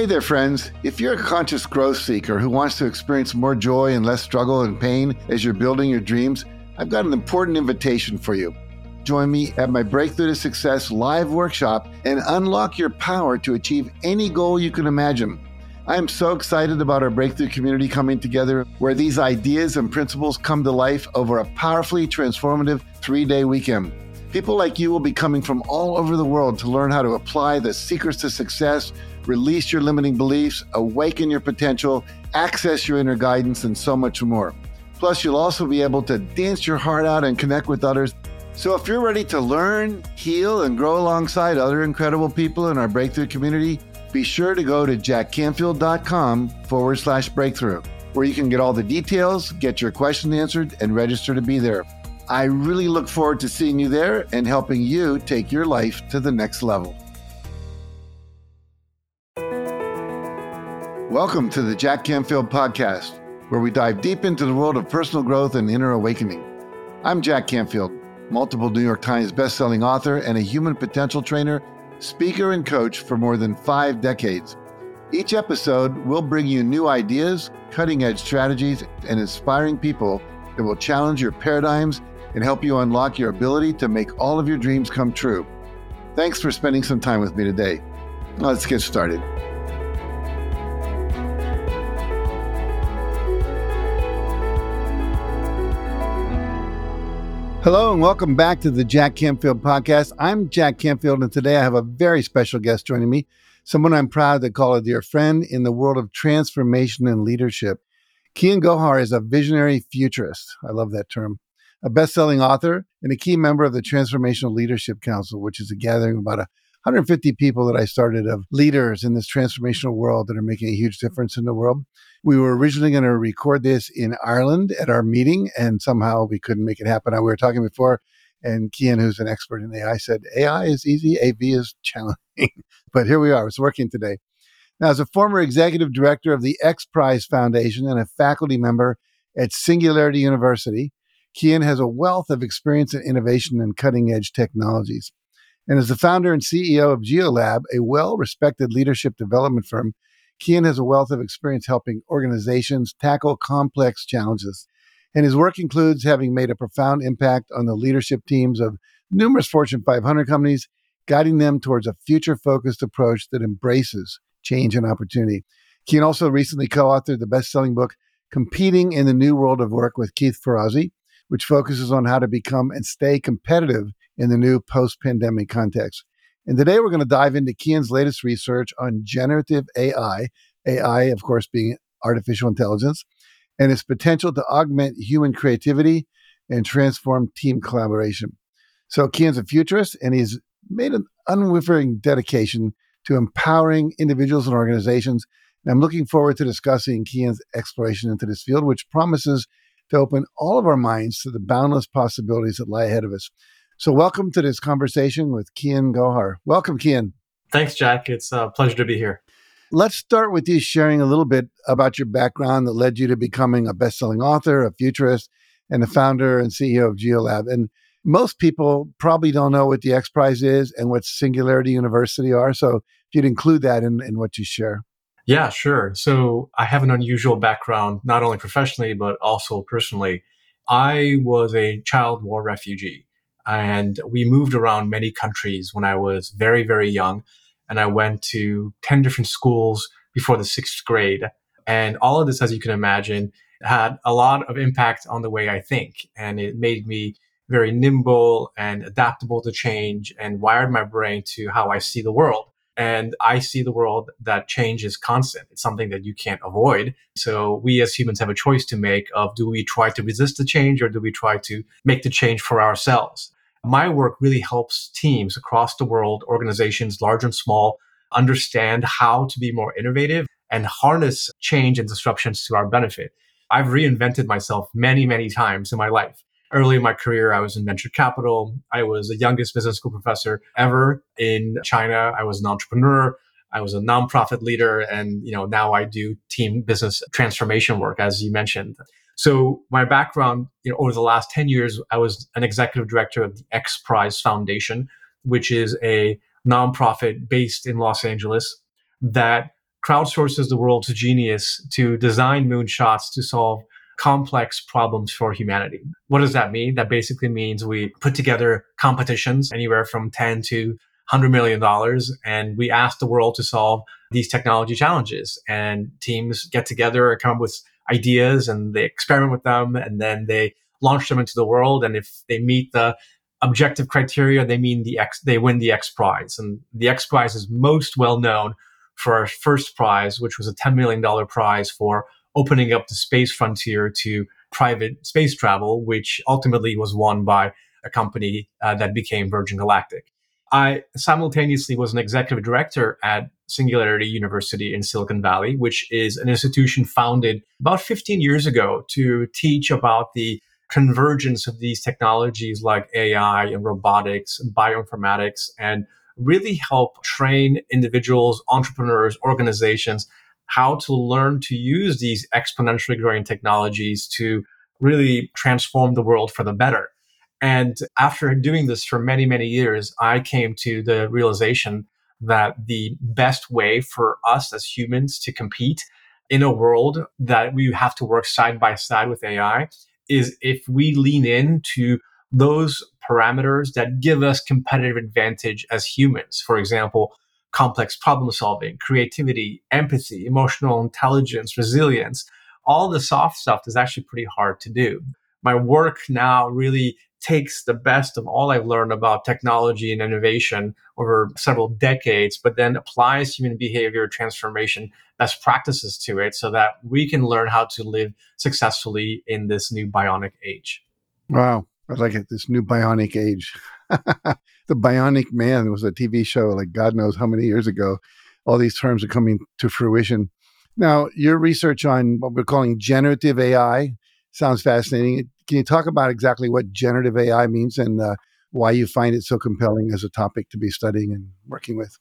Hey there, friends. If you're a conscious growth seeker who wants to experience more joy and less struggle and pain as you're building your dreams, I've got an important invitation for you. Join me at my Breakthrough to Success live workshop and unlock your power to achieve any goal you can imagine. I am so excited about our breakthrough community coming together where these ideas and principles come to life over a powerfully transformative three day weekend. People like you will be coming from all over the world to learn how to apply the secrets to success, release your limiting beliefs, awaken your potential, access your inner guidance, and so much more. Plus, you'll also be able to dance your heart out and connect with others. So, if you're ready to learn, heal, and grow alongside other incredible people in our breakthrough community, be sure to go to jackcanfield.com forward slash breakthrough, where you can get all the details, get your question answered, and register to be there. I really look forward to seeing you there and helping you take your life to the next level. Welcome to the Jack Canfield Podcast, where we dive deep into the world of personal growth and inner awakening. I'm Jack Canfield, multiple New York Times bestselling author and a human potential trainer speaker, and coach for more than five decades. Each episode will bring you new ideas, cutting edge strategies, and inspiring people that will challenge your paradigms and help you unlock your ability to make all of your dreams come true. Thanks for spending some time with me today. Let's get started. Hello and welcome back to the Jack Canfield podcast. I'm Jack Canfield, and today I have a very special guest joining me, someone I'm proud to call a dear friend in the world of transformation and leadership. Kian Gohar is a visionary futurist. I love that term. A best selling author and a key member of the Transformational Leadership Council, which is a gathering of about 150 people that I started of leaders in this transformational world that are making a huge difference in the world. We were originally going to record this in Ireland at our meeting, and somehow we couldn't make it happen. Uh, we were talking before, and Kian, who's an expert in AI, said AI is easy, AV is challenging. but here we are, it's working today. Now, as a former executive director of the X Prize Foundation and a faculty member at Singularity University, Kian has a wealth of experience in innovation and cutting edge technologies. And as the founder and CEO of GeoLab, a well respected leadership development firm, Kian has a wealth of experience helping organizations tackle complex challenges. And his work includes having made a profound impact on the leadership teams of numerous Fortune 500 companies, guiding them towards a future focused approach that embraces change and opportunity. Kian also recently co authored the best selling book, Competing in the New World of Work with Keith Ferrazzi, which focuses on how to become and stay competitive in the new post pandemic context. And today we're going to dive into Kian's latest research on generative AI, AI, of course, being artificial intelligence, and its potential to augment human creativity and transform team collaboration. So Kian's a futurist, and he's made an unwavering dedication to empowering individuals and organizations. And I'm looking forward to discussing Kian's exploration into this field, which promises to open all of our minds to the boundless possibilities that lie ahead of us. So, welcome to this conversation with Kian Gohar. Welcome, Kian. Thanks, Jack. It's a pleasure to be here. Let's start with you sharing a little bit about your background that led you to becoming a best-selling author, a futurist, and the founder and CEO of GeoLab. And most people probably don't know what the X Prize is and what Singularity University are. So, if you'd include that in, in what you share. Yeah, sure. So, I have an unusual background, not only professionally, but also personally. I was a child war refugee. And we moved around many countries when I was very, very young. And I went to 10 different schools before the sixth grade. And all of this, as you can imagine, had a lot of impact on the way I think. And it made me very nimble and adaptable to change and wired my brain to how I see the world. And I see the world that change is constant. It's something that you can't avoid. So we as humans have a choice to make of do we try to resist the change or do we try to make the change for ourselves? My work really helps teams across the world, organizations large and small, understand how to be more innovative and harness change and disruptions to our benefit. I've reinvented myself many, many times in my life. Early in my career, I was in venture capital. I was the youngest business school professor ever in China. I was an entrepreneur. I was a nonprofit leader. And, you know, now I do team business transformation work, as you mentioned. So my background, you know, over the last 10 years, I was an executive director of the X Prize Foundation, which is a nonprofit based in Los Angeles that crowdsources the world's genius to design moonshots to solve complex problems for humanity. What does that mean? That basically means we put together competitions anywhere from 10 to $100 million and we ask the world to solve these technology challenges and teams get together and come up with ideas and they experiment with them and then they launch them into the world. And if they meet the objective criteria they mean the x they win the x prize. And the x prize is most well known for our first prize which was a $10 million prize for opening up the space frontier to private space travel which ultimately was won by a company uh, that became virgin galactic I simultaneously was an executive director at Singularity University in Silicon Valley, which is an institution founded about 15 years ago to teach about the convergence of these technologies like AI and robotics and bioinformatics and really help train individuals, entrepreneurs, organizations how to learn to use these exponentially growing technologies to really transform the world for the better. And after doing this for many, many years, I came to the realization that the best way for us as humans to compete in a world that we have to work side by side with AI is if we lean into those parameters that give us competitive advantage as humans. For example, complex problem solving, creativity, empathy, emotional intelligence, resilience. All the soft stuff is actually pretty hard to do. My work now really takes the best of all I've learned about technology and innovation over several decades, but then applies human behavior transformation best practices to it so that we can learn how to live successfully in this new bionic age. Wow. I like it. This new bionic age. the Bionic Man was a TV show like God knows how many years ago. All these terms are coming to fruition. Now, your research on what we're calling generative AI sounds fascinating. Can you talk about exactly what generative AI means and uh, why you find it so compelling as a topic to be studying and working with?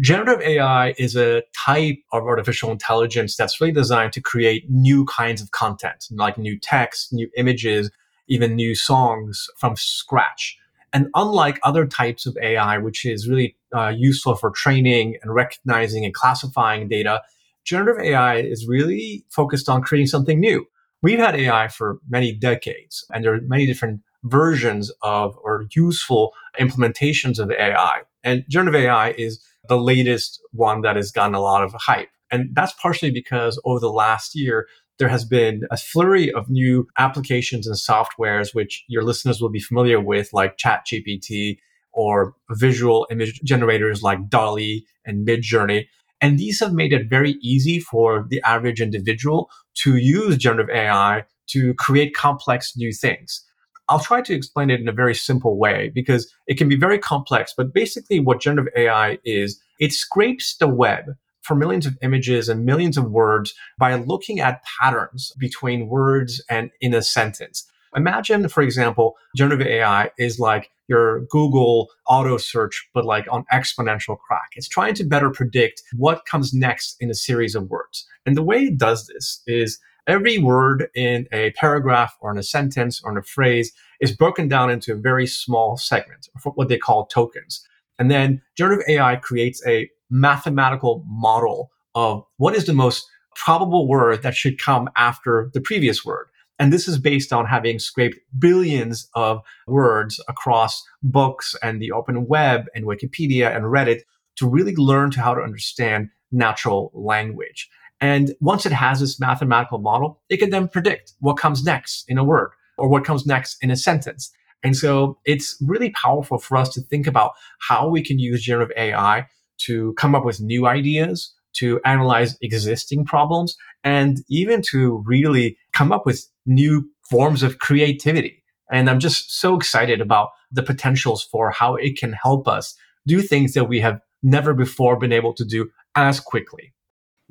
Generative AI is a type of artificial intelligence that's really designed to create new kinds of content, like new text, new images, even new songs from scratch. And unlike other types of AI, which is really uh, useful for training and recognizing and classifying data, generative AI is really focused on creating something new. We've had AI for many decades, and there are many different versions of or useful implementations of AI. And generative AI is the latest one that has gotten a lot of hype. And that's partially because over the last year, there has been a flurry of new applications and softwares, which your listeners will be familiar with, like ChatGPT or visual image generators like DALL-E and Midjourney. And these have made it very easy for the average individual to use generative AI to create complex new things. I'll try to explain it in a very simple way because it can be very complex. But basically, what generative AI is, it scrapes the web for millions of images and millions of words by looking at patterns between words and in a sentence. Imagine, for example, generative AI is like your Google auto search, but like on exponential crack. It's trying to better predict what comes next in a series of words. And the way it does this is every word in a paragraph or in a sentence or in a phrase is broken down into a very small segment, what they call tokens. And then generative AI creates a mathematical model of what is the most probable word that should come after the previous word. And this is based on having scraped billions of words across books and the open web and Wikipedia and Reddit to really learn to how to understand natural language. And once it has this mathematical model, it can then predict what comes next in a word or what comes next in a sentence. And so it's really powerful for us to think about how we can use generative AI to come up with new ideas, to analyze existing problems, and even to really come up with new forms of creativity. And I'm just so excited about the potentials for how it can help us do things that we have never before been able to do as quickly.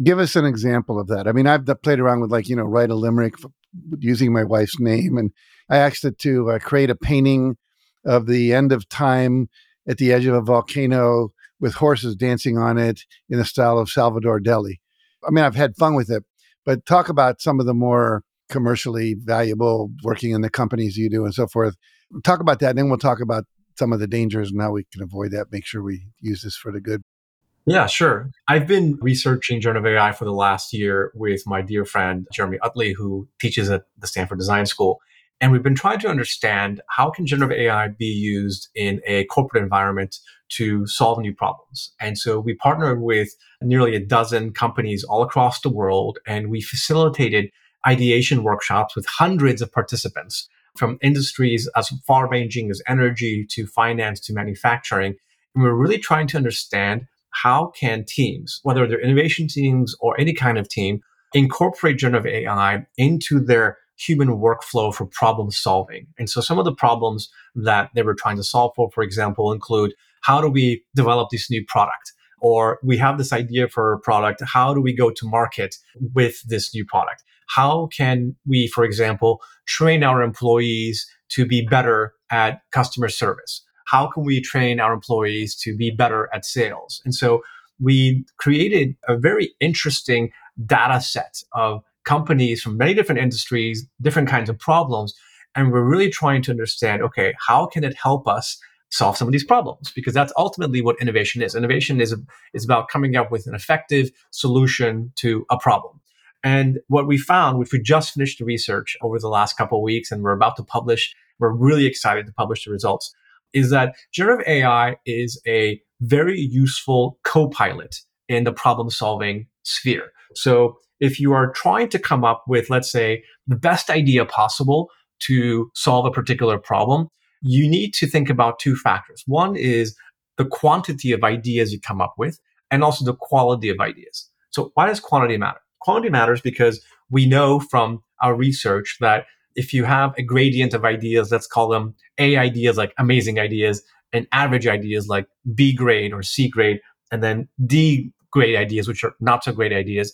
Give us an example of that. I mean, I've played around with like, you know, write a limerick using my wife's name. And I asked it to uh, create a painting of the end of time at the edge of a volcano with horses dancing on it in the style of Salvador Dali. I mean, I've had fun with it, but talk about some of the more commercially valuable working in the companies you do and so forth. Talk about that, and then we'll talk about some of the dangers and how we can avoid that. Make sure we use this for the good. Yeah, sure. I've been researching generative AI for the last year with my dear friend Jeremy Utley, who teaches at the Stanford Design School. And we've been trying to understand how can generative AI be used in a corporate environment to solve new problems. And so we partnered with nearly a dozen companies all across the world, and we facilitated ideation workshops with hundreds of participants from industries as far ranging as energy to finance to manufacturing. And we're really trying to understand how can teams, whether they're innovation teams or any kind of team, incorporate generative AI into their human workflow for problem solving. And so some of the problems that they were trying to solve for, for example, include how do we develop this new product? Or we have this idea for a product. How do we go to market with this new product? How can we, for example, train our employees to be better at customer service? How can we train our employees to be better at sales? And so we created a very interesting data set of companies from many different industries, different kinds of problems. And we're really trying to understand, okay, how can it help us solve some of these problems? Because that's ultimately what innovation is. Innovation is, is about coming up with an effective solution to a problem. And what we found, which we just finished the research over the last couple of weeks and we're about to publish, we're really excited to publish the results, is that generative AI is a very useful co-pilot in the problem solving sphere. So if you are trying to come up with, let's say, the best idea possible to solve a particular problem, you need to think about two factors. One is the quantity of ideas you come up with and also the quality of ideas. So why does quantity matter? Quantity matters because we know from our research that if you have a gradient of ideas, let's call them A ideas like amazing ideas and average ideas like B grade or C grade, and then D grade ideas, which are not so great ideas.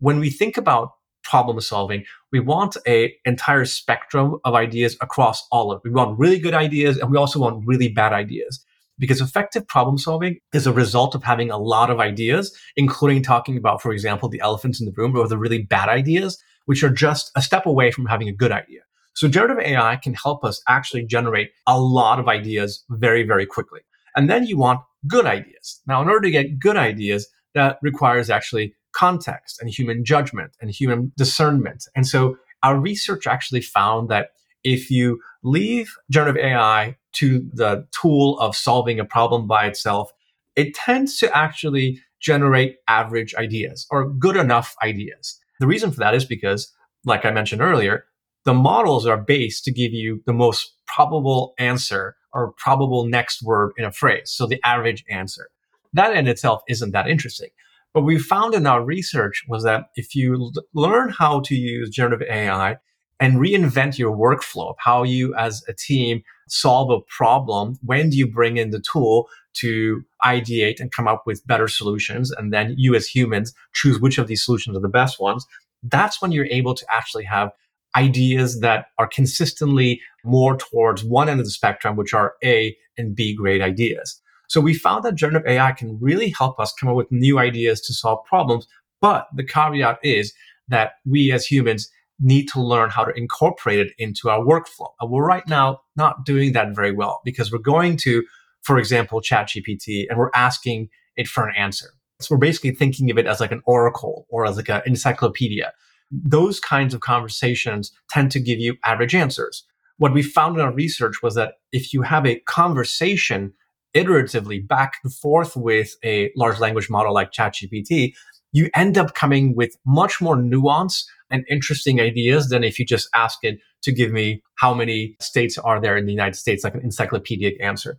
When we think about problem solving, we want a entire spectrum of ideas across all of it. We want really good ideas and we also want really bad ideas. Because effective problem solving is a result of having a lot of ideas, including talking about, for example, the elephants in the room or the really bad ideas, which are just a step away from having a good idea. So generative AI can help us actually generate a lot of ideas very, very quickly. And then you want good ideas. Now, in order to get good ideas, that requires actually context and human judgment and human discernment. And so our research actually found that if you leave generative AI to the tool of solving a problem by itself, it tends to actually generate average ideas or good enough ideas. The reason for that is because, like I mentioned earlier, the models are based to give you the most probable answer or probable next word in a phrase. So the average answer. That in itself isn't that interesting. But we found in our research was that if you l- learn how to use generative AI and reinvent your workflow of how you as a team solve a problem, when do you bring in the tool to ideate and come up with better solutions? And then you as humans choose which of these solutions are the best ones. That's when you're able to actually have ideas that are consistently more towards one end of the spectrum, which are A and B grade ideas. So we found that generative AI can really help us come up with new ideas to solve problems. But the caveat is that we as humans need to learn how to incorporate it into our workflow. And we're right now not doing that very well because we're going to, for example, ChatGPT and we're asking it for an answer. So we're basically thinking of it as like an oracle or as like an encyclopedia. Those kinds of conversations tend to give you average answers. What we found in our research was that if you have a conversation iteratively back and forth with a large language model like ChatGPT, you end up coming with much more nuance and interesting ideas than if you just ask it to give me how many states are there in the United States, like an encyclopedic answer.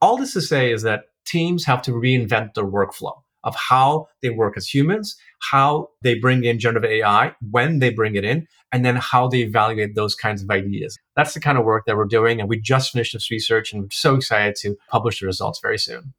All this to say is that teams have to reinvent their workflow of how they work as humans, how they bring in generative AI, when they bring it in, and then how they evaluate those kinds of ideas. That's the kind of work that we're doing. And we just finished this research and we're so excited to publish the results very soon.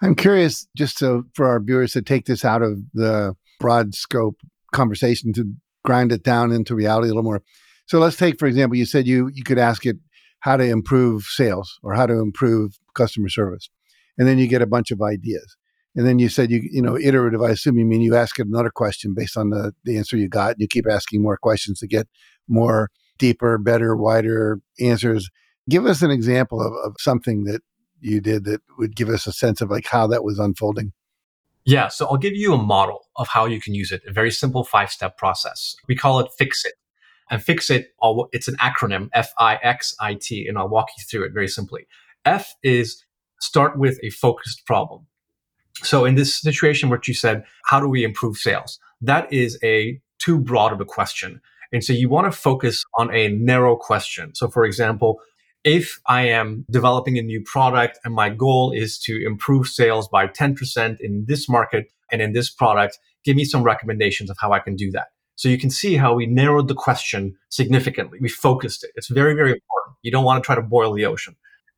I'm curious, just to, for our viewers to take this out of the broad scope conversation to grind it down into reality a little more. So let's take, for example, you said you you could ask it how to improve sales or how to improve customer service, and then you get a bunch of ideas. And then you said you you know iterative. I assume you mean you ask it another question based on the the answer you got. And you keep asking more questions to get more deeper, better, wider answers. Give us an example of, of something that you did that would give us a sense of like how that was unfolding. Yeah, so I'll give you a model of how you can use it, a very simple five step process. We call it Fix It. And Fix It, it's an acronym, F I X I T, and I'll walk you through it very simply. F is start with a focused problem. So in this situation where you said, how do we improve sales? That is a too broad of a question. And so you want to focus on a narrow question. So for example, if I am developing a new product and my goal is to improve sales by 10% in this market and in this product, give me some recommendations of how I can do that. So you can see how we narrowed the question significantly. We focused it. It's very, very important. You don't want to try to boil the ocean.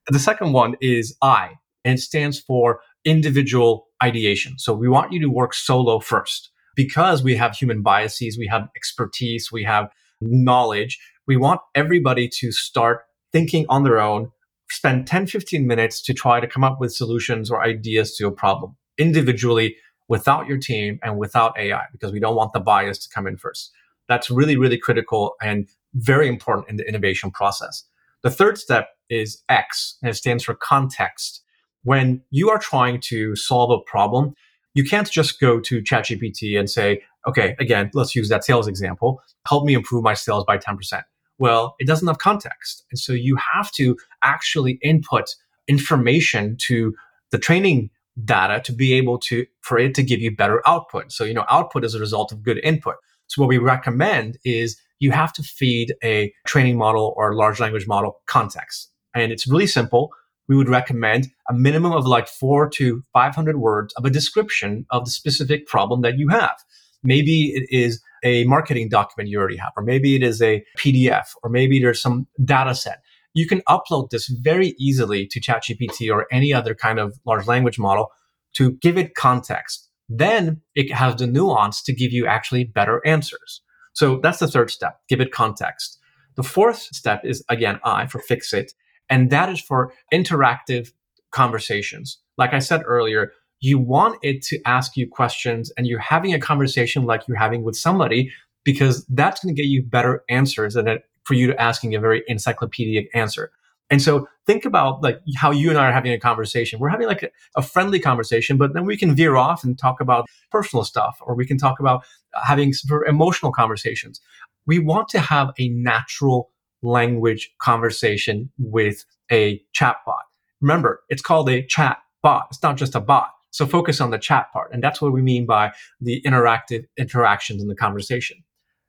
The second one is I, and stands for individual ideation. So we want you to work solo first because we have human biases, we have expertise, we have knowledge. We want everybody to start thinking on their own, spend 10, 15 minutes to try to come up with solutions or ideas to a problem individually without your team and without AI because we don't want the bias to come in first. That's really, really critical and very important in the innovation process. The third step is X, and it stands for context. When you are trying to solve a problem, you can't just go to ChatGPT and say, okay, again, let's use that sales example. Help me improve my sales by 10%. Well, it doesn't have context. And so you have to actually input information to the training data to be able to, for it to give you better output. So, you know, output is a result of good input. So what we recommend is you have to feed a training model or large language model context. And it's really simple. We would recommend a minimum of like four to 500 words of a description of the specific problem that you have. Maybe it is a marketing document you already have, or maybe it is a PDF, or maybe there's some data set. You can upload this very easily to ChatGPT or any other kind of large language model to give it context. Then it has the nuance to give you actually better answers. So that's the third step. Give it context. The fourth step is again, I for fix it. And that is for interactive conversations. Like I said earlier, you want it to ask you questions and you're having a conversation like you're having with somebody because that's going to get you better answers than it, for you to asking a very encyclopedic answer. And so think about like how you and I are having a conversation. We're having like a, a, friendly conversation, but then we can veer off and talk about personal stuff, or we can talk about having emotional conversations. We want to have a natural language conversation with a chatbot. Remember, it's called a chat bot. It's not just a bot. So focus on the chat part. And that's what we mean by the interactive interactions in the conversation.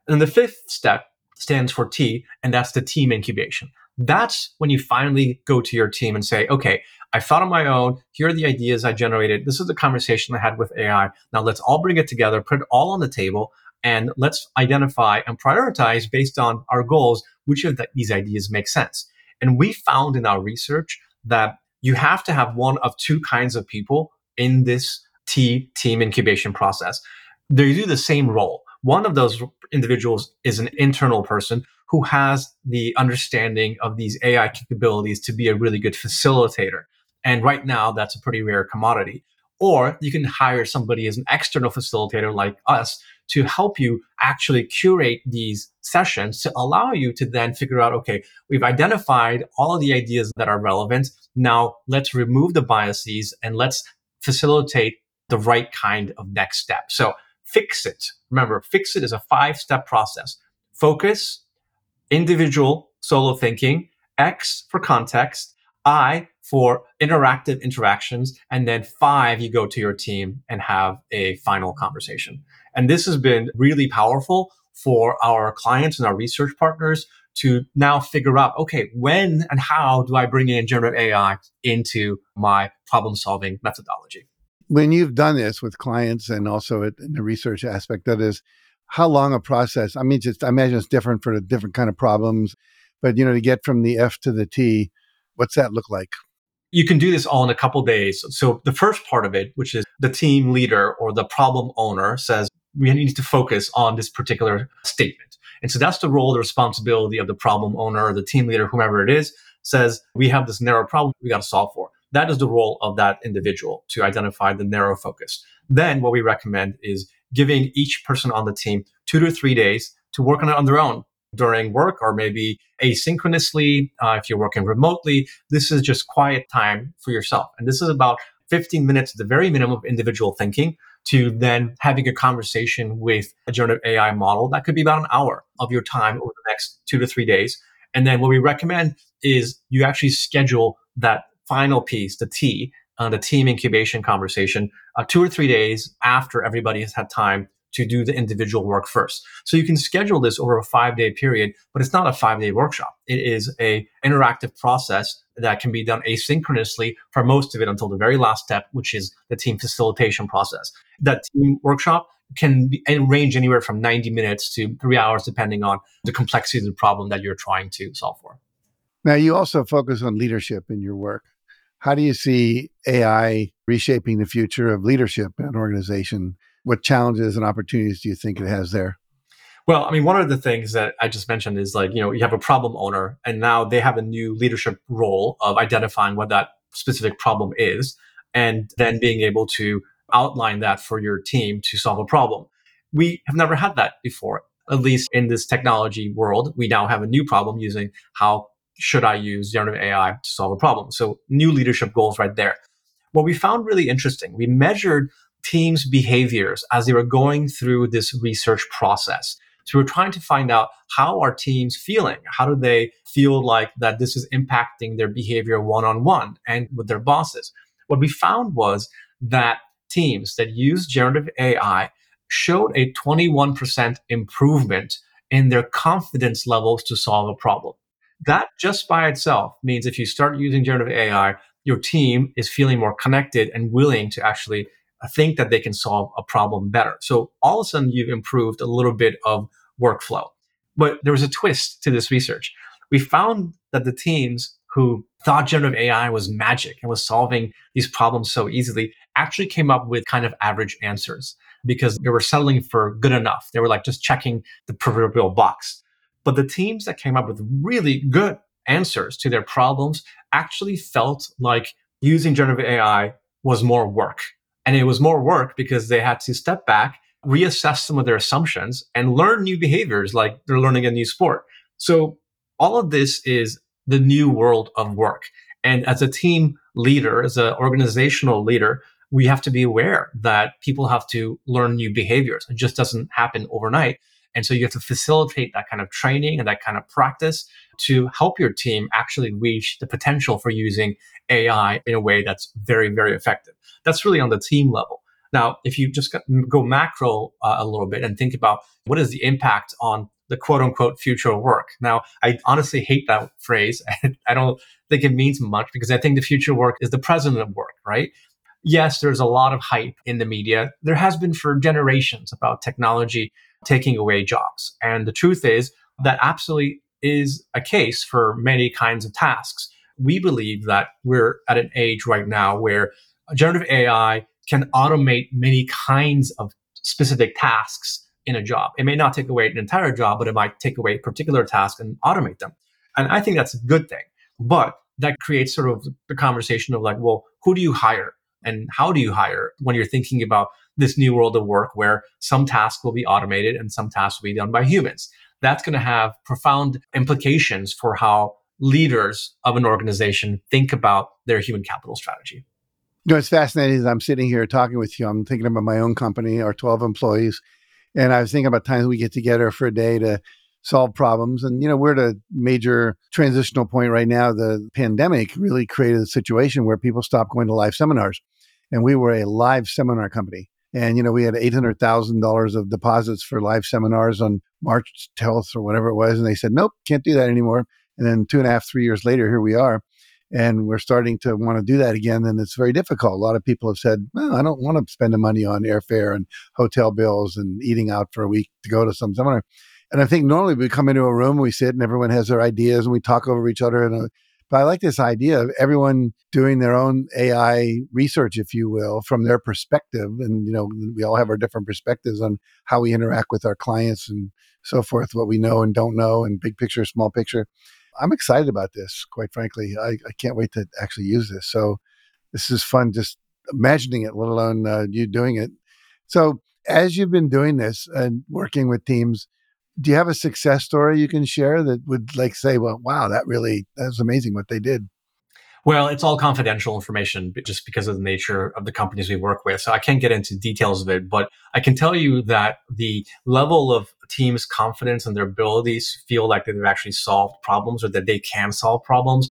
And the fifth step stands for T, and that's the team incubation. That's when you finally go to your team and say, okay, I thought on my own. Here are the ideas I generated. This is the conversation I had with AI. Now let's all bring it together, put it all on the table, and let's identify and prioritize based on our goals which of the, these ideas make sense. And we found in our research that you have to have one of two kinds of people in this T team incubation process. They do the same role. One of those individuals is an internal person who has the understanding of these AI capabilities to be a really good facilitator. And right now, that's a pretty rare commodity. Or you can hire somebody as an external facilitator like us to help you actually curate these sessions to allow you to then figure out, okay, we've identified all of the ideas that are relevant. Now let's remove the biases and let's facilitate the right kind of next step. So fix it. Remember, fix it is a five step process. Focus, individual solo thinking, X for context, I for interactive interactions, and then five, you go to your team and have a final conversation. And this has been really powerful for our clients and our research partners to now figure out, okay, when and how do I bring in generative AI into my problem solving methodology? When you've done this with clients and also in the research aspect, that is, how long a process? I mean, just I imagine it's different for the different kind of problems, but you know, to get from the F to the T, what's that look like? You can do this all in a couple days. So the first part of it, which is the team leader or the problem owner says, we need to focus on this particular statement. And so that's the role, the responsibility of the problem owner or the team leader, whomever it is, says, we have this narrow problem we got to solve for. That is the role of that individual to identify the narrow focus. Then what we recommend is giving each person on the team two to three days to work on it on their own during work or maybe asynchronously uh, if you're working remotely. This is just quiet time for yourself. And this is about 15 minutes at the very minimum of individual thinking to then having a conversation with a generative AI model that could be about an hour of your time over the next two to three days. And then what we recommend is you actually schedule that final piece, the T, uh, the team incubation conversation, uh, two or three days after everybody has had time to do the individual work first. So you can schedule this over a five day period, but it's not a five day workshop. It is a interactive process that can be done asynchronously for most of it until the very last step, which is the team facilitation process. That team workshop can be, range anywhere from 90 minutes to three hours, depending on the complexity of the problem that you're trying to solve for. Now, you also focus on leadership in your work. How do you see AI reshaping the future of leadership in an organization? What challenges and opportunities do you think it has there? Well, I mean, one of the things that I just mentioned is like, you know, you have a problem owner and now they have a new leadership role of identifying what that specific problem is and then being able to outline that for your team to solve a problem. We have never had that before. At least in this technology world, we now have a new problem using how should I use generative AI to solve a problem? So new leadership goals right there. What we found really interesting, we measured teams' behaviors as they were going through this research process. So we're trying to find out how are teams feeling? How do they feel like that this is impacting their behavior one on one and with their bosses? What we found was that teams that use generative AI showed a 21% improvement in their confidence levels to solve a problem. That just by itself means if you start using generative AI, your team is feeling more connected and willing to actually think that they can solve a problem better. So all of a sudden, you've improved a little bit of workflow. But there was a twist to this research. We found that the teams who thought generative AI was magic and was solving these problems so easily actually came up with kind of average answers because they were settling for good enough. They were like just checking the proverbial box. But the teams that came up with really good answers to their problems actually felt like using generative AI was more work and it was more work because they had to step back, reassess some of their assumptions, and learn new behaviors like they're learning a new sport. So, all of this is the new world of work. And as a team leader, as an organizational leader, we have to be aware that people have to learn new behaviors. It just doesn't happen overnight. And so you have to facilitate that kind of training and that kind of practice to help your team actually reach the potential for using AI in a way that's very, very effective. That's really on the team level. Now, if you just go macro uh, a little bit and think about what is the impact on the quote unquote future work. Now, I honestly hate that phrase. I don't think it means much because I think the future work is the present of work, right? Yes, there's a lot of hype in the media. There has been for generations about technology taking away jobs. And the truth is that absolutely is a case for many kinds of tasks. We believe that we're at an age right now where generative AI can automate many kinds of specific tasks in a job. It may not take away an entire job, but it might take away a particular task and automate them. And I think that's a good thing. But that creates sort of the conversation of like, well, who do you hire? And how do you hire when you're thinking about this new world of work where some tasks will be automated and some tasks will be done by humans? That's going to have profound implications for how leaders of an organization think about their human capital strategy. You know, it's fascinating as I'm sitting here talking with you. I'm thinking about my own company, our 12 employees. And I was thinking about times we get together for a day to solve problems. And, you know, we're at a major transitional point right now. The pandemic really created a situation where people stopped going to live seminars. And we were a live seminar company. And, you know, we had $800,000 of deposits for live seminars on March 12th or whatever it was. And they said, nope, can't do that anymore. And then two and a half, three years later, here we are and we're starting to want to do that again and it's very difficult a lot of people have said well i don't want to spend the money on airfare and hotel bills and eating out for a week to go to some seminar and i think normally we come into a room we sit and everyone has their ideas and we talk over each other and but i like this idea of everyone doing their own ai research if you will from their perspective and you know we all have our different perspectives on how we interact with our clients and so forth what we know and don't know and big picture small picture I'm excited about this, quite frankly. I, I can't wait to actually use this. So this is fun just imagining it, let alone uh, you doing it. So as you've been doing this and working with teams, do you have a success story you can share that would like say, well, wow, that really, that's amazing what they did? Well, it's all confidential information just because of the nature of the companies we work with. So I can't get into details of it, but I can tell you that the level of teams' confidence and their abilities feel like they've actually solved problems or that they can solve problems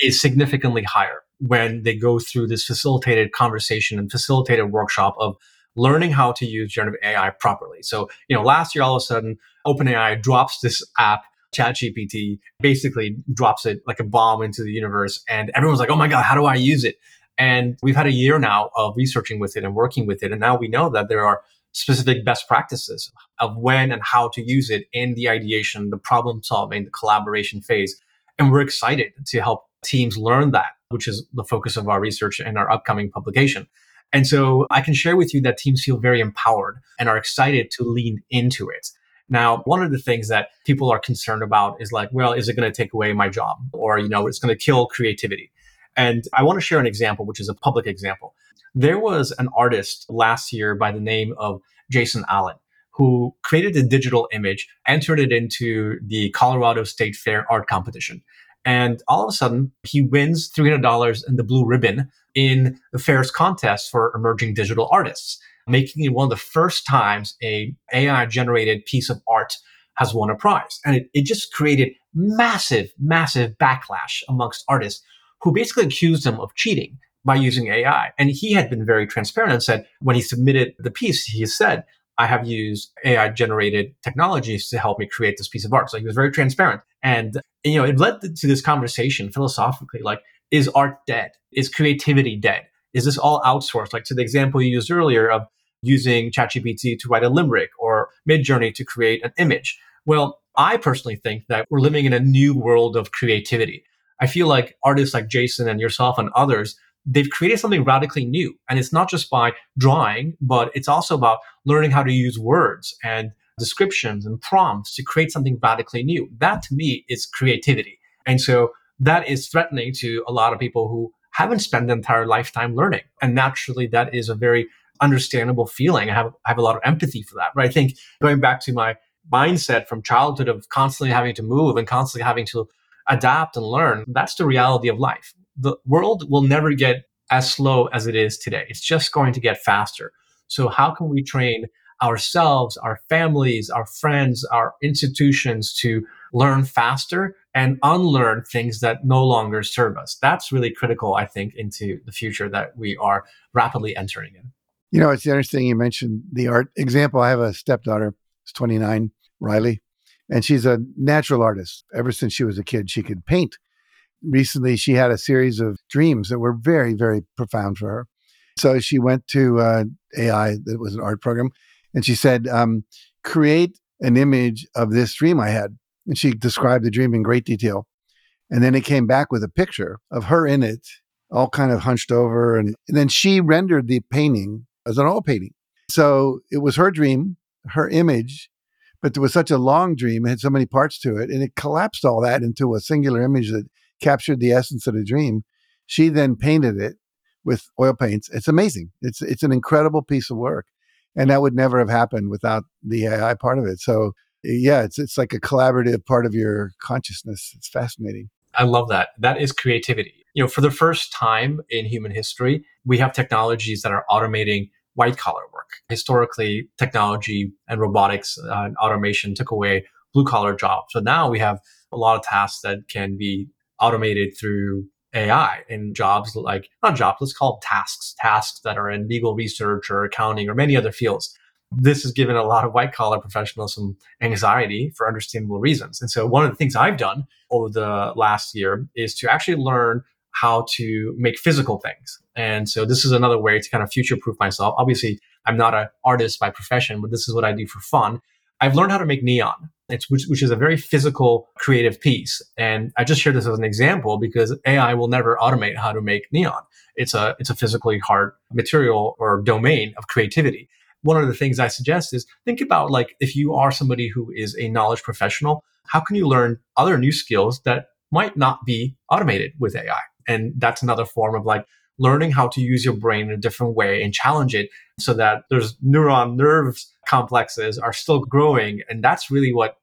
is significantly higher when they go through this facilitated conversation and facilitated workshop of learning how to use generative AI properly. So, you know, last year all of a sudden OpenAI drops this app ChatGPT basically drops it like a bomb into the universe. And everyone's like, oh my God, how do I use it? And we've had a year now of researching with it and working with it. And now we know that there are specific best practices of when and how to use it in the ideation, the problem solving, the collaboration phase. And we're excited to help teams learn that, which is the focus of our research and our upcoming publication. And so I can share with you that teams feel very empowered and are excited to lean into it. Now, one of the things that people are concerned about is like, well, is it going to take away my job? Or, you know, it's going to kill creativity. And I want to share an example, which is a public example. There was an artist last year by the name of Jason Allen who created a digital image, entered it into the Colorado State Fair art competition. And all of a sudden, he wins $300 in the blue ribbon in the fair's contest for emerging digital artists making it one of the first times a AI generated piece of art has won a prize. And it, it just created massive, massive backlash amongst artists who basically accused him of cheating by using AI. And he had been very transparent and said when he submitted the piece, he said, I have used AI generated technologies to help me create this piece of art. So he was very transparent. And, you know, it led to this conversation philosophically like, is art dead? Is creativity dead? Is this all outsourced? Like to the example you used earlier of using ChatGPT to write a limerick or Midjourney to create an image. Well, I personally think that we're living in a new world of creativity. I feel like artists like Jason and yourself and others, they've created something radically new. And it's not just by drawing, but it's also about learning how to use words and descriptions and prompts to create something radically new. That to me is creativity. And so that is threatening to a lot of people who haven't spent their entire lifetime learning. And naturally, that is a very understandable feeling. I have I have a lot of empathy for that. But I think going back to my mindset from childhood of constantly having to move and constantly having to adapt and learn, that's the reality of life. The world will never get as slow as it is today. It's just going to get faster. So how can we train ourselves, our families, our friends, our institutions to learn faster and unlearn things that no longer serve us? That's really critical, I think, into the future that we are rapidly entering in. You know, it's interesting you mentioned the art example. I have a stepdaughter, she's 29, Riley, and she's a natural artist. Ever since she was a kid, she could paint. Recently, she had a series of dreams that were very, very profound for her. So she went to uh, AI, that was an art program, and she said, um, create an image of this dream I had. And she described the dream in great detail. And then it came back with a picture of her in it, all kind of hunched over. And, and then she rendered the painting as an oil painting. So it was her dream, her image, but there was such a long dream, it had so many parts to it, and it collapsed all that into a singular image that captured the essence of the dream. She then painted it with oil paints. It's amazing. It's it's an incredible piece of work. And that would never have happened without the AI part of it. So yeah, it's it's like a collaborative part of your consciousness. It's fascinating. I love that. That is creativity. You know, for the first time in human history, we have technologies that are automating white collar work. Historically, technology and robotics and automation took away blue collar jobs. So now we have a lot of tasks that can be automated through AI in jobs like, not jobs, let's call tasks, tasks that are in legal research or accounting or many other fields. This has given a lot of white collar professionals some anxiety for understandable reasons. And so one of the things I've done over the last year is to actually learn how to make physical things. And so this is another way to kind of future proof myself. Obviously, I'm not an artist by profession, but this is what I do for fun. I've learned how to make neon, it's, which, which is a very physical, creative piece. And I just share this as an example because AI will never automate how to make neon. It's a, it's a physically hard material or domain of creativity. One of the things I suggest is think about like if you are somebody who is a knowledge professional, how can you learn other new skills that might not be automated with AI? And that's another form of like learning how to use your brain in a different way and challenge it so that there's neuron nerves complexes are still growing. And that's really what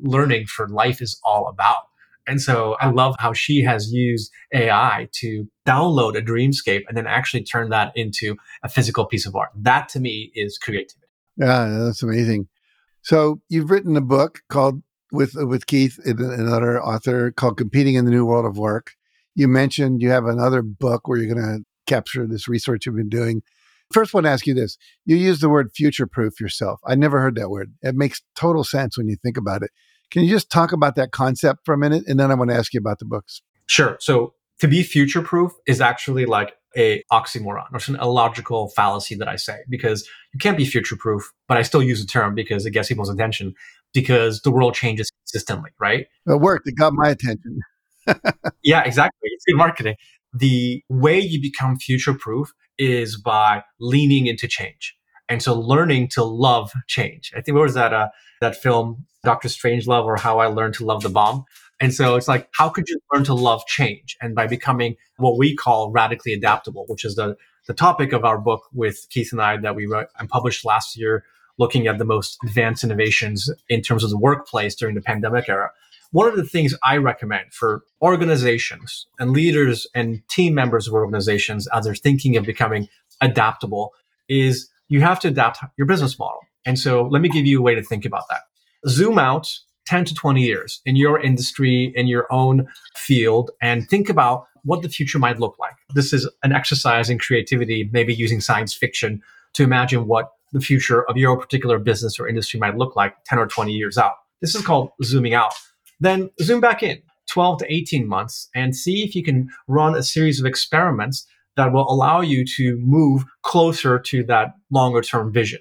learning for life is all about. And so I love how she has used AI to download a dreamscape and then actually turn that into a physical piece of art. That to me is creativity. Yeah, that's amazing. So you've written a book called with with Keith, another author, called "Competing in the New World of Work." You mentioned you have another book where you're going to capture this research you've been doing. First, I want to ask you this: You use the word future-proof yourself. I never heard that word. It makes total sense when you think about it. Can you just talk about that concept for a minute, and then I want to ask you about the books. Sure. So to be future-proof is actually like a oxymoron or an illogical fallacy that I say because you can't be future-proof, but I still use the term because it gets people's attention because the world changes consistently, right? It worked. It got my attention. Yeah, exactly. It's good marketing. The way you become future-proof is by leaning into change. And so learning to love change. I think what was that uh, that film Doctor Strangelove or How I Learned to Love the Bomb. And so it's like, how could you learn to love change? And by becoming what we call radically adaptable, which is the, the topic of our book with Keith and I that we wrote and published last year, looking at the most advanced innovations in terms of the workplace during the pandemic era. One of the things I recommend for organizations and leaders and team members of organizations as they're thinking of becoming adaptable is you have to adapt your business model. And so let me give you a way to think about that zoom out 10 to 20 years in your industry, in your own field, and think about what the future might look like. This is an exercise in creativity, maybe using science fiction to imagine what the future of your particular business or industry might look like 10 or 20 years out. This is called zooming out. Then zoom back in 12 to 18 months and see if you can run a series of experiments that will allow you to move closer to that longer term vision.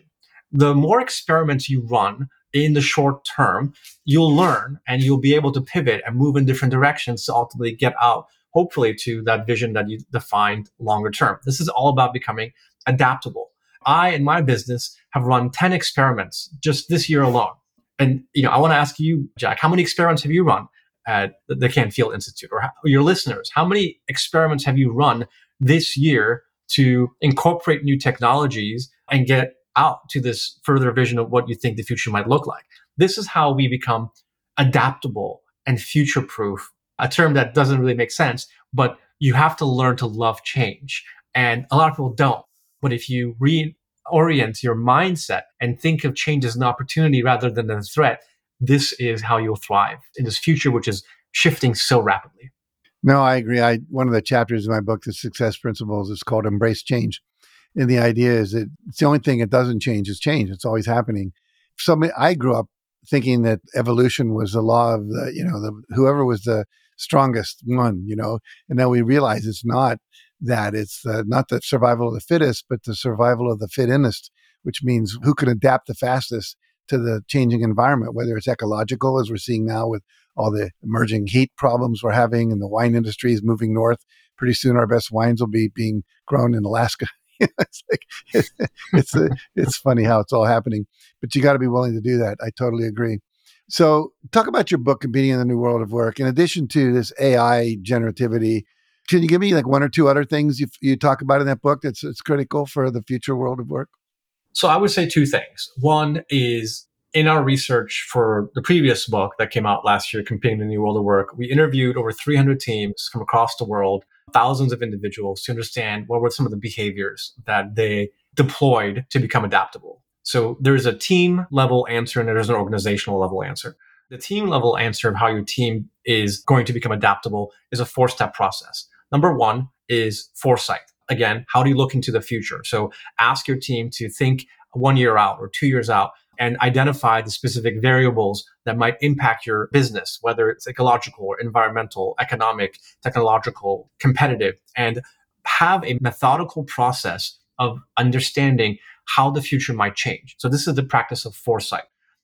The more experiments you run, in the short term, you'll learn and you'll be able to pivot and move in different directions to ultimately get out, hopefully, to that vision that you defined longer term. This is all about becoming adaptable. I, in my business, have run 10 experiments just this year alone. And, you know, I want to ask you, Jack, how many experiments have you run at the Canfield Institute or how, your listeners? How many experiments have you run this year to incorporate new technologies and get out to this further vision of what you think the future might look like. This is how we become adaptable and future proof, a term that doesn't really make sense, but you have to learn to love change. And a lot of people don't. But if you reorient your mindset and think of change as an opportunity rather than a threat, this is how you'll thrive in this future, which is shifting so rapidly. No, I agree. I one of the chapters in my book, The Success Principles, is called Embrace Change. And the idea is that it's the only thing that doesn't change is change. It's always happening. So I grew up thinking that evolution was the law of the, you know, the, whoever was the strongest one, you know, and now we realize it's not that. It's uh, not the survival of the fittest, but the survival of the fittest, which means who can adapt the fastest to the changing environment, whether it's ecological, as we're seeing now with all the emerging heat problems we're having, and the wine industry is moving north. Pretty soon, our best wines will be being grown in Alaska it's like it's it's, a, it's funny how it's all happening, but you got to be willing to do that. I totally agree. So, talk about your book, Competing in the New World of Work. In addition to this AI generativity, can you give me like one or two other things you, you talk about in that book that's, that's critical for the future world of work? So, I would say two things. One is in our research for the previous book that came out last year, Competing in the New World of Work, we interviewed over 300 teams from across the world thousands of individuals to understand what were some of the behaviors that they deployed to become adaptable. So there's a team level answer and there's an organizational level answer. The team level answer of how your team is going to become adaptable is a four step process. Number one is foresight. Again, how do you look into the future? So ask your team to think one year out or two years out and identify the specific variables that might impact your business, whether it's ecological or environmental, economic, technological, competitive, and have a methodical process of understanding how the future might change. So this is the practice of foresight.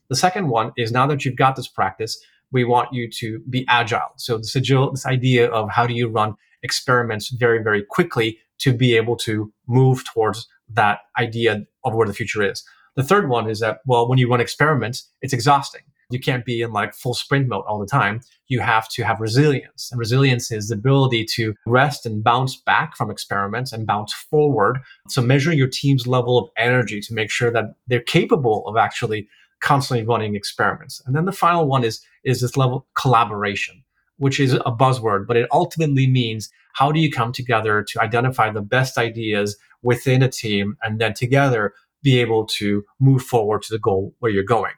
The second one is now that you've got this practice, we want you to be agile. So this agile, this idea of how do you run experiments very, very quickly to be able to move towards that idea of where the future is. The third one is that, well, when you run experiments, it's exhausting. You can't be in like full sprint mode all the time. You have to have resilience. And resilience is the ability to rest and bounce back from experiments and bounce forward. So measuring your team's level of energy to make sure that they're capable of actually constantly running experiments. And then the final one is, is this level collaboration which is a buzzword, but it ultimately means how do you come together to identify the best ideas within a team and then together be able to move forward to the goal where you're going.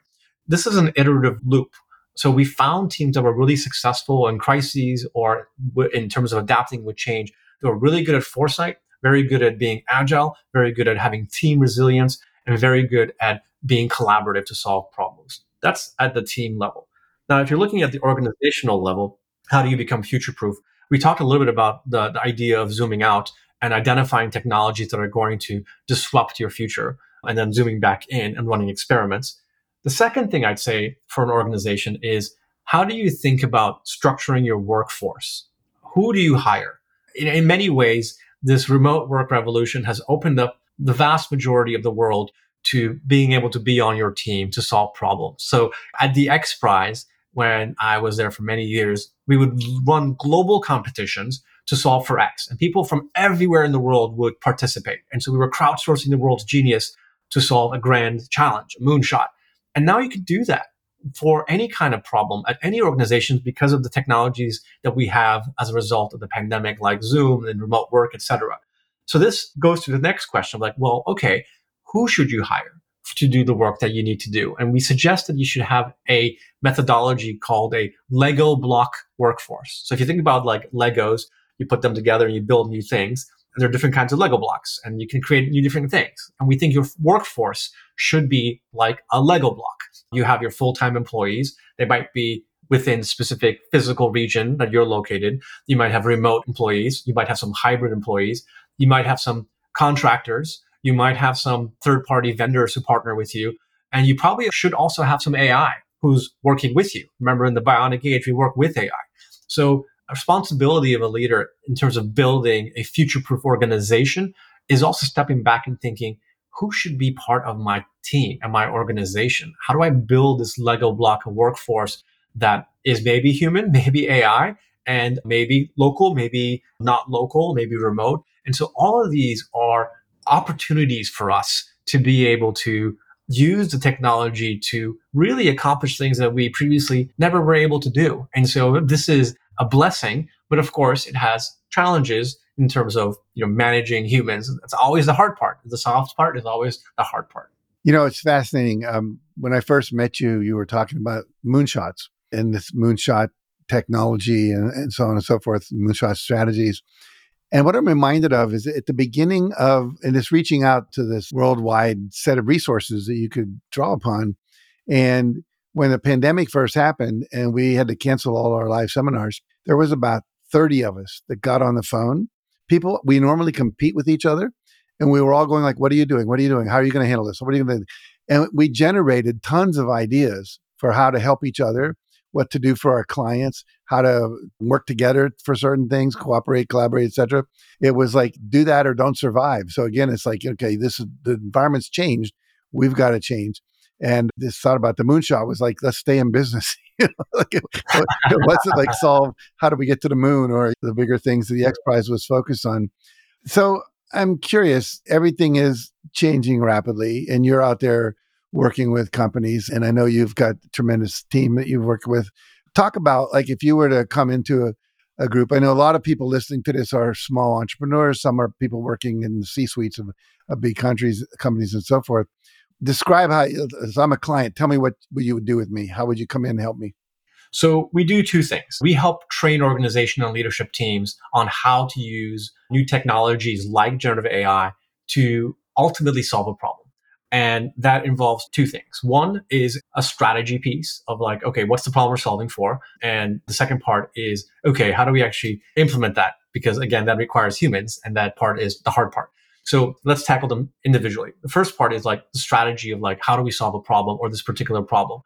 This is an iterative loop. So we found teams that were really successful in crises or in terms of adapting with change. They were really good at foresight, very good at being agile, very good at having team resilience, and very good at being collaborative to solve problems. That's at the team level. Now, if you're looking at the organizational level, how do you become future proof? We talked a little bit about the, the idea of zooming out and identifying technologies that are going to disrupt your future and then zooming back in and running experiments. The second thing I'd say for an organization is how do you think about structuring your workforce? Who do you hire? In, in many ways, this remote work revolution has opened up the vast majority of the world to being able to be on your team to solve problems. So at the X Prize, when I was there for many years, we would run global competitions to solve for X. And people from everywhere in the world would participate. And so we were crowdsourcing the world's genius to solve a grand challenge, a moonshot. And now you can do that for any kind of problem at any organizations because of the technologies that we have as a result of the pandemic, like Zoom and remote work, etc. So this goes to the next question of like, well, okay, who should you hire to do the work that you need to do? And we suggest that you should have a methodology called a Lego block workforce. So if you think about like Legos, you put them together and you build new things. And there are different kinds of Lego blocks and you can create new different things. And we think your workforce should be like a Lego block. You have your full-time employees. They might be within specific physical region that you're located. You might have remote employees. You might have some hybrid employees. You might have some contractors. You might have some third party vendors who partner with you. And you probably should also have some AI who's working with you. Remember in the bionic age, we work with AI. So responsibility of a leader in terms of building a future proof organization is also stepping back and thinking, who should be part of my team and my organization? How do I build this Lego block of workforce that is maybe human, maybe AI, and maybe local, maybe not local, maybe remote? And so all of these are opportunities for us to be able to use the technology to really accomplish things that we previously never were able to do. And so this is a blessing, but of course it has challenges in terms of you know managing humans. That's always the hard part. The soft part is always the hard part. You know, it's fascinating. Um, when I first met you, you were talking about moonshots and this moonshot technology and, and so on and so forth, moonshot strategies. And what I'm reminded of is at the beginning of, and it's reaching out to this worldwide set of resources that you could draw upon. And when the pandemic first happened and we had to cancel all our live seminars, there was about 30 of us that got on the phone. People, we normally compete with each other. And we were all going like, what are you doing? What are you doing? How are you going to handle this? What are you going to And we generated tons of ideas for how to help each other, what to do for our clients, how to work together for certain things, cooperate, collaborate, etc. It was like do that or don't survive. So again, it's like okay, this is the environment's changed. We've got to change. And this thought about the moonshot was like, let's stay in business. like it, it like solve how do we get to the moon or the bigger things that the X Prize was focused on. So I'm curious, everything is changing rapidly, and you're out there working with companies. And I know you've got a tremendous team that you've worked with. Talk about like if you were to come into a, a group. I know a lot of people listening to this are small entrepreneurs. Some are people working in the C suites of, of big countries, companies, and so forth describe how as i'm a client tell me what, what you would do with me how would you come in and help me so we do two things we help train organization and leadership teams on how to use new technologies like generative ai to ultimately solve a problem and that involves two things. One is a strategy piece of like, okay, what's the problem we're solving for? And the second part is, okay, how do we actually implement that? Because again, that requires humans and that part is the hard part. So let's tackle them individually. The first part is like the strategy of like, how do we solve a problem or this particular problem?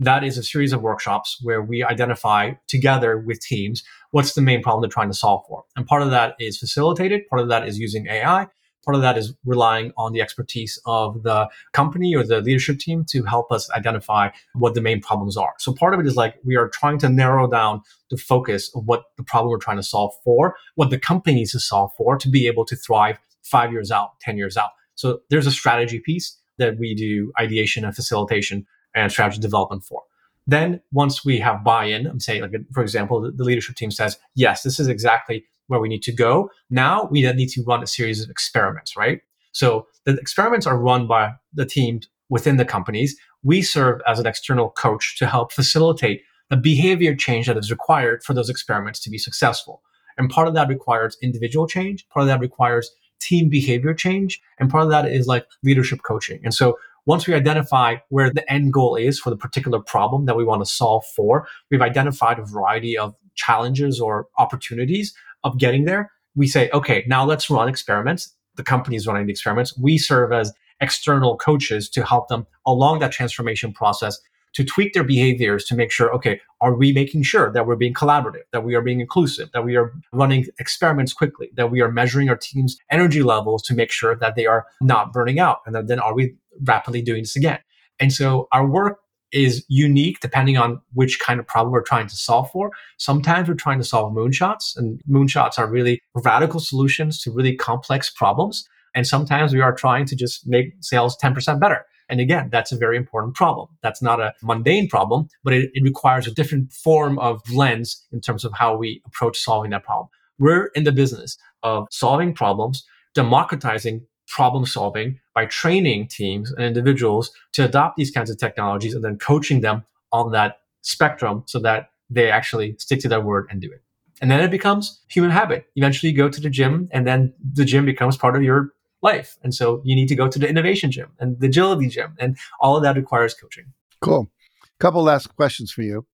That is a series of workshops where we identify together with teams what's the main problem they're trying to solve for. And part of that is facilitated, part of that is using AI, part of that is relying on the expertise of the company or the leadership team to help us identify what the main problems are. So part of it is like we are trying to narrow down the focus of what the problem we're trying to solve for, what the company needs to solve for to be able to thrive five years out, 10 years out. So there's a strategy piece that we do ideation and facilitation and strategy development for. Then once we have buy-in, I'm saying like for example, the, the leadership team says, yes, this is exactly where we need to go. Now we then need to run a series of experiments, right? So the experiments are run by the teams within the companies. We serve as an external coach to help facilitate the behavior change that is required for those experiments to be successful. And part of that requires individual change, part of that requires team behavior change, and part of that is like leadership coaching. And so once we identify where the end goal is for the particular problem that we want to solve for, we've identified a variety of challenges or opportunities of getting there. We say, okay, now let's run experiments. The company is running the experiments. We serve as external coaches to help them along that transformation process to tweak their behaviors to make sure, okay, are we making sure that we're being collaborative, that we are being inclusive, that we are running experiments quickly, that we are measuring our team's energy levels to make sure that they are not burning out? And then are we rapidly doing this again? And so our work is unique depending on which kind of problem we're trying to solve for. Sometimes we're trying to solve moonshots, and moonshots are really radical solutions to really complex problems. And sometimes we are trying to just make sales 10% better. And again, that's a very important problem. That's not a mundane problem, but it, it requires a different form of lens in terms of how we approach solving that problem. We're in the business of solving problems, democratizing problem solving by training teams and individuals to adopt these kinds of technologies and then coaching them on that spectrum so that they actually stick to their word and do it. And then it becomes human habit. Eventually you go to the gym and then the gym becomes part of your life. And so you need to go to the innovation gym and the agility gym, and all of that requires coaching. Cool. Couple last questions for you.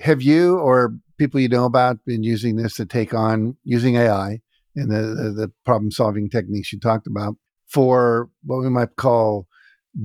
Have you or people you know about been using this to take on using AI and the, the, the problem solving techniques you talked about for what we might call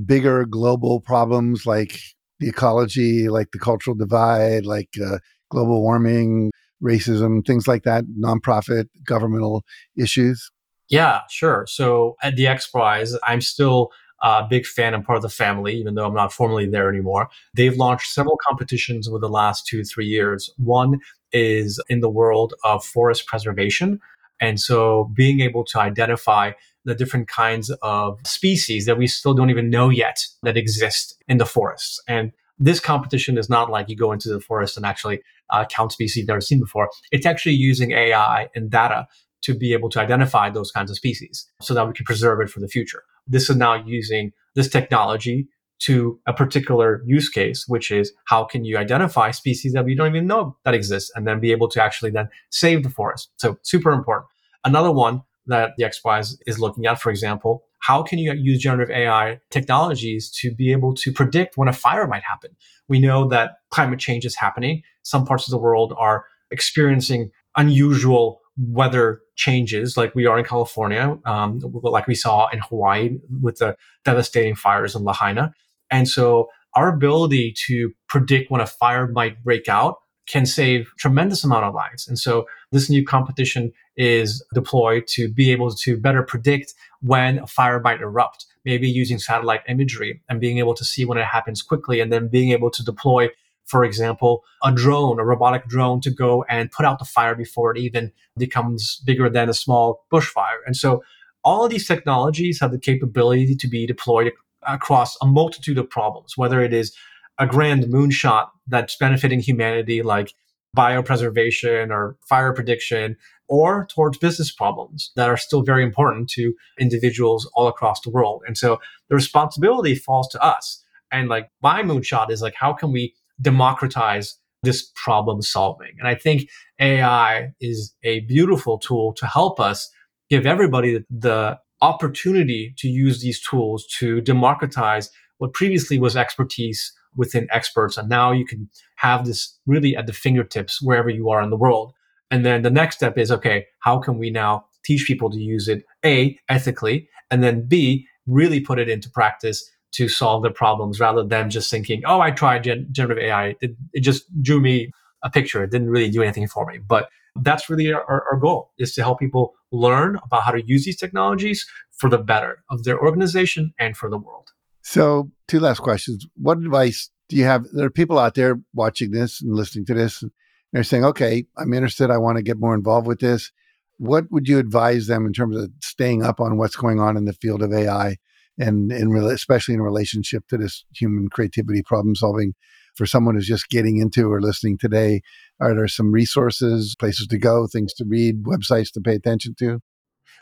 bigger global problems like the ecology, like the cultural divide, like uh, global warming, racism, things like that, nonprofit, governmental issues? Yeah, sure. So at the X Prize, I'm still a big fan and part of the family, even though I'm not formally there anymore. They've launched several competitions over the last two, three years. One is in the world of forest preservation. And so being able to identify the different kinds of species that we still don't even know yet that exist in the forests. And this competition is not like you go into the forest and actually uh, count species you've never seen before. It's actually using AI and data to be able to identify those kinds of species so that we can preserve it for the future. This is now using this technology to a particular use case, which is how can you identify species that we don't even know that exist and then be able to actually then save the forest. So super important. Another one that the X Prize is looking at, for example, how can you use generative AI technologies to be able to predict when a fire might happen? We know that climate change is happening. Some parts of the world are experiencing unusual weather changes like we are in California, um, like we saw in Hawaii with the devastating fires in Lahaina. And so our ability to predict when a fire might break out can save tremendous amount of lives. And so this new competition is deployed to be able to better predict when a fire might erupt, maybe using satellite imagery and being able to see when it happens quickly and then being able to deploy for example, a drone, a robotic drone to go and put out the fire before it even becomes bigger than a small bushfire. And so all of these technologies have the capability to be deployed across a multitude of problems, whether it is a grand moonshot that's benefiting humanity like biopreservation or fire prediction, or towards business problems that are still very important to individuals all across the world. And so the responsibility falls to us. And like my moonshot is like, how can we democratize this problem solving. And I think AI is a beautiful tool to help us give everybody the opportunity to use these tools to democratize what previously was expertise within experts. And now you can have this really at the fingertips wherever you are in the world. And then the next step is okay, how can we now teach people to use it, A, ethically, and then B, really put it into practice to solve their problems rather than just thinking, oh, I tried gen- generative AI. It, it, just drew me a picture. It didn't really do anything for me. But that's really our, our goal is to help people learn about how to use these technologies for the better of their organization and for the world. So, two last questions. What advice do you have? There are people out there watching this and listening to this, and they're saying, okay, I'm interested. I want to get more involved with this. What would you advise them in terms of staying up on what's going on in the field of AI and in especially in relationship to this human creativity problem solving for someone who's just getting into or listening today are there some resources places to go things to read websites to pay attention to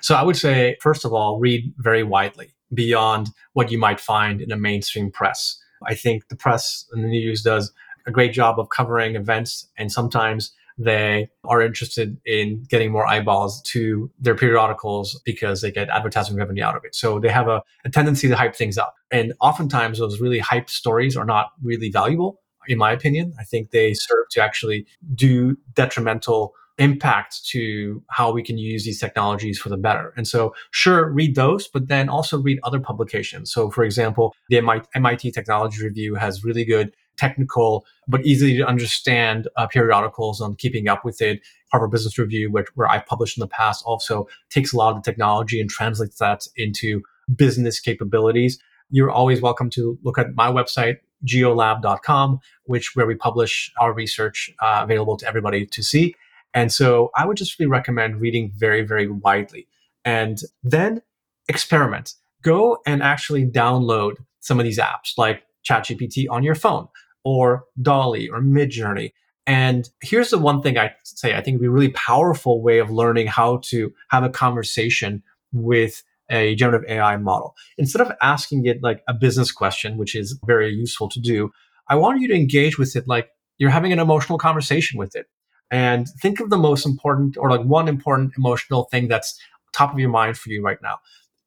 so i would say first of all read very widely beyond what you might find in a mainstream press i think the press and the news does a great job of covering events and sometimes they are interested in getting more eyeballs to their periodicals because they get advertising revenue out of it. So they have a, a tendency to hype things up. And oftentimes those really hyped stories are not really valuable, in my opinion. I think they serve to actually do detrimental impact to how we can use these technologies for the better. And so, sure, read those, but then also read other publications. So, for example, the MIT Technology Review has really good technical but easy to understand uh, periodicals on keeping up with it. Harvard Business Review, which, where I've published in the past, also takes a lot of the technology and translates that into business capabilities. You're always welcome to look at my website, geolab.com, which where we publish our research uh, available to everybody to see. And so I would just really recommend reading very, very widely. And then experiment. Go and actually download some of these apps like ChatGPT on your phone or DALL-E or Midjourney. And here's the one thing I say I think would be a really powerful way of learning how to have a conversation with a generative AI model. Instead of asking it like a business question, which is very useful to do, I want you to engage with it like you're having an emotional conversation with it. And think of the most important or like one important emotional thing that's top of your mind for you right now.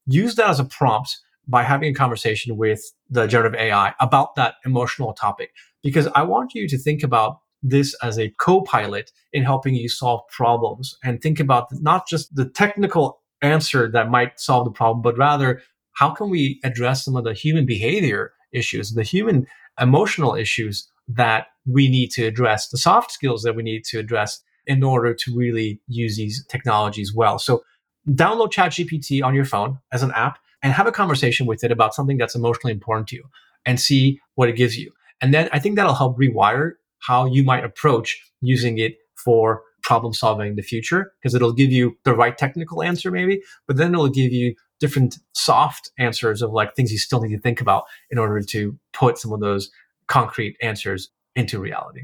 Use that as a prompt by having a conversation with the generative AI about that emotional topic. Because I want you to think about this as a co-pilot in helping you solve problems and think about not just the technical answer that might solve the problem, but rather how can we address some of the human behavior issues, the human emotional issues that we need to address, the soft skills that we need to address in order to really use these technologies well. So download ChatGPT on your phone as an app and have a conversation with it about something that's emotionally important to you and see what it gives you. And then I think that'll help rewire how you might approach using it for problem solving in the future because it'll give you the right technical answer maybe, but then it'll give you different soft answers of like things you still need to think about in order to put some of those concrete answers into reality.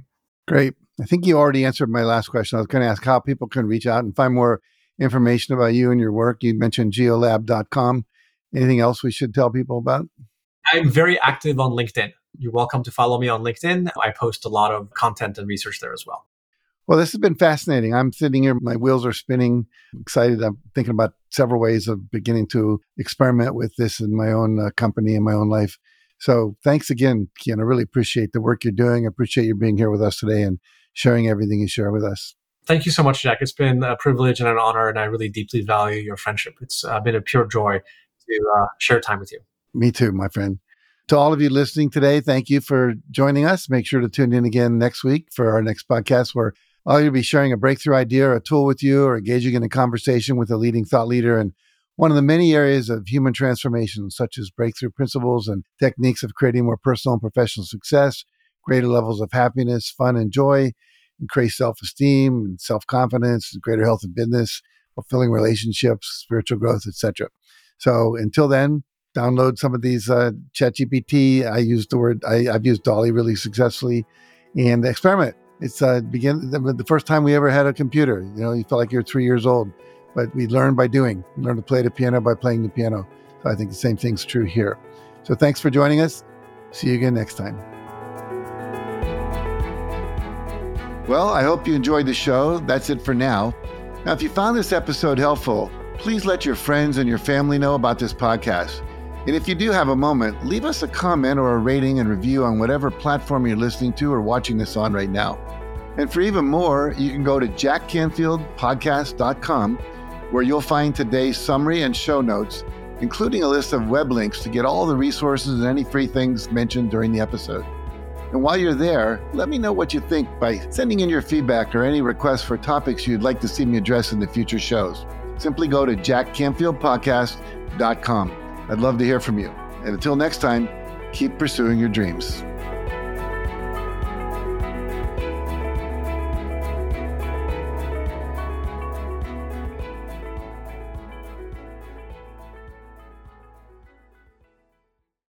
Great. I think you already answered my last question. I was going to ask how people can reach out and find more information about you and your work. You mentioned geolab.com. Anything else we should tell people about? I'm very active on LinkedIn. You're welcome to follow me on LinkedIn. I post a lot of content and research there as well. Well, this has been fascinating. I'm sitting here, my wheels are spinning. excited. I'm thinking about several ways of beginning to experiment with this in my own uh, company and my own life. So thanks again, Kian. I really appreciate the work you're doing. I appreciate you being here with us today and sharing everything you share with us. Thank you so much, Jack. It's been a privilege and an honor, and I really deeply value your friendship. It's uh, been a pure joy to uh, share time with you. Me too, my friend. To all of you listening today, thank you for joining us. Make sure to tune in again next week for our next podcast where I'll be sharing a breakthrough idea or a tool with you or engaging in a conversation with a leading thought leader in one of the many areas of human transformation, such as breakthrough principles and techniques of creating more personal and professional success, greater levels of happiness, fun, and joy, increased self esteem and self confidence, greater health and business, fulfilling relationships, spiritual growth, etc. So until then, download some of these uh, ChatGPT. I use the word I, have used DALL-E really successfully, and experiment. It's uh, begin the, the, first time we ever had a computer. You know, you felt like you're three years old, but we learn by doing. We learn to play the piano by playing the piano. So I think the same thing's true here. So thanks for joining us. See you again next time. Well, I hope you enjoyed the show. That's it for now. Now, if you found this episode helpful, please let your friends and your family know about this podcast. And if you do have a moment, leave us a comment or a rating and review on whatever platform you're listening to or watching this on right now. And for even more, you can go to jackcanfieldpodcast.com where you'll find today's summary and show notes, including a list of web links to get all the resources and any free things mentioned during the episode. And while you're there, let me know what you think by sending in your feedback or any requests for topics you'd like to see me address in the future shows. Simply go to jackcanfieldpodcast.com. I'd love to hear from you. And until next time, keep pursuing your dreams.